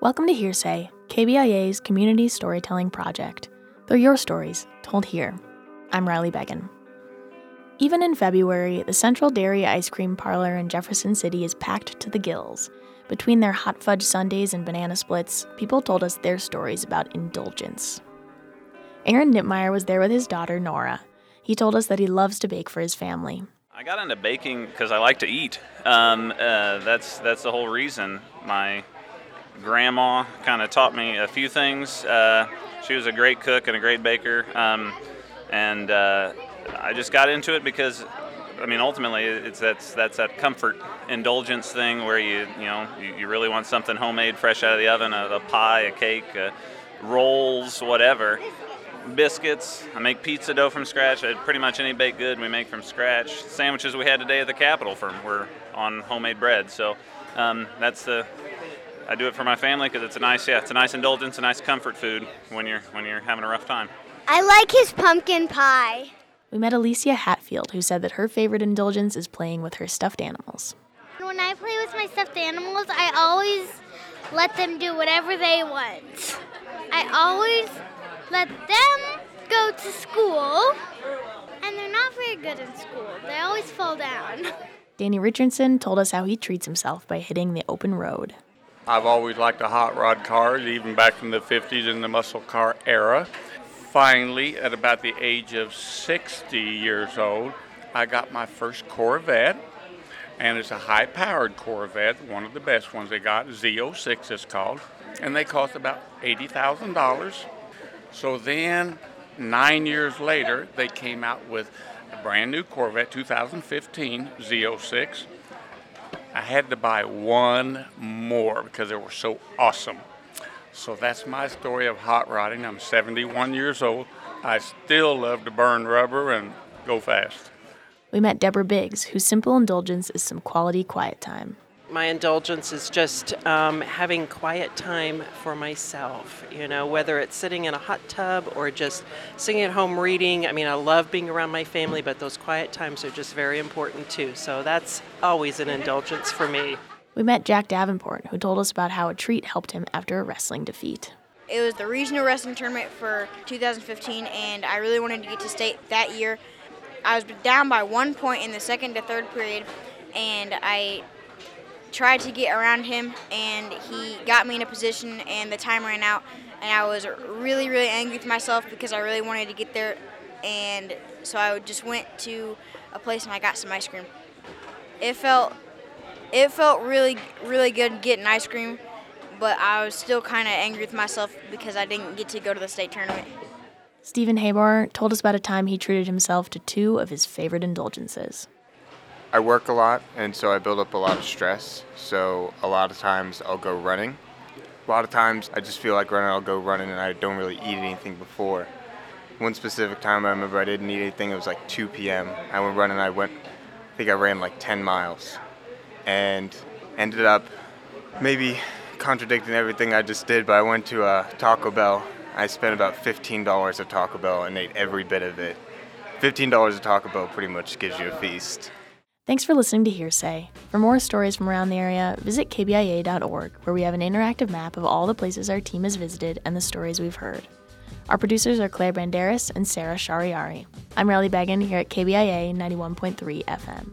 Welcome to Here Say, KBIA's community storytelling project. They're your stories, told here. I'm Riley Beggin. Even in February, the Central Dairy Ice Cream Parlor in Jefferson City is packed to the gills. Between their hot fudge sundaes and banana splits, people told us their stories about indulgence. Aaron Nipmeyer was there with his daughter, Nora. He told us that he loves to bake for his family. I got into baking because I like to eat. Um, uh, that's that's the whole reason. My grandma kind of taught me a few things. Uh, she was a great cook and a great baker, um, and uh, I just got into it because, I mean, ultimately, it's that's that's that comfort indulgence thing where you you know you, you really want something homemade, fresh out of the oven, a, a pie, a cake, uh, rolls, whatever biscuits. I make pizza dough from scratch. I, pretty much any baked good we make from scratch. Sandwiches we had today at the Capitol firm were on homemade bread. So um, that's the I do it for my family because it's a nice yeah it's a nice indulgence, a nice comfort food when you're when you're having a rough time. I like his pumpkin pie. We met Alicia Hatfield, who said that her favorite indulgence is playing with her stuffed animals. When I play with my stuffed animals, I always let them do whatever they want. I always let them go to school, and they're not very good in school. They always fall down. Danny Richardson told us how he treats himself by hitting the open road. I've always liked the hot rod cars, even back in the 50s in the muscle car era. Finally, at about the age of 60 years old, I got my first Corvette, and it's a high powered Corvette, one of the best ones they got, Z06 it's called, and they cost about $80,000. So then, nine years later, they came out with a brand new Corvette 2015 Z06. I had to buy one more because they were so awesome. So that's my story of hot rodding. I'm 71 years old. I still love to burn rubber and go fast. We met Deborah Biggs, whose simple indulgence is some quality quiet time my indulgence is just um, having quiet time for myself, you know, whether it's sitting in a hot tub or just sitting at home reading. I mean, I love being around my family, but those quiet times are just very important too. So that's always an indulgence for me. We met Jack Davenport, who told us about how a treat helped him after a wrestling defeat. It was the regional wrestling tournament for 2015, and I really wanted to get to state that year. I was down by one point in the second to third period, and I tried to get around him, and he got me in a position, and the time ran out, and I was really, really angry with myself because I really wanted to get there, and so I just went to a place and I got some ice cream. It felt, it felt really, really good getting ice cream, but I was still kind of angry with myself because I didn't get to go to the state tournament. Stephen Haber told us about a time he treated himself to two of his favorite indulgences. I work a lot, and so I build up a lot of stress. So a lot of times I'll go running. A lot of times I just feel like running, I'll go running, and I don't really eat anything before. One specific time I remember I didn't eat anything. It was like 2 p.m. I went running. I went, I think I ran like 10 miles, and ended up maybe contradicting everything I just did. But I went to a Taco Bell. I spent about $15 at Taco Bell and ate every bit of it. $15 at Taco Bell pretty much gives you a feast. Thanks for listening to Here Say. For more stories from around the area, visit kbia.org, where we have an interactive map of all the places our team has visited and the stories we've heard. Our producers are Claire Banderas and Sarah Shahriari. I'm Riley Beggin here at KBIA 91.3 FM.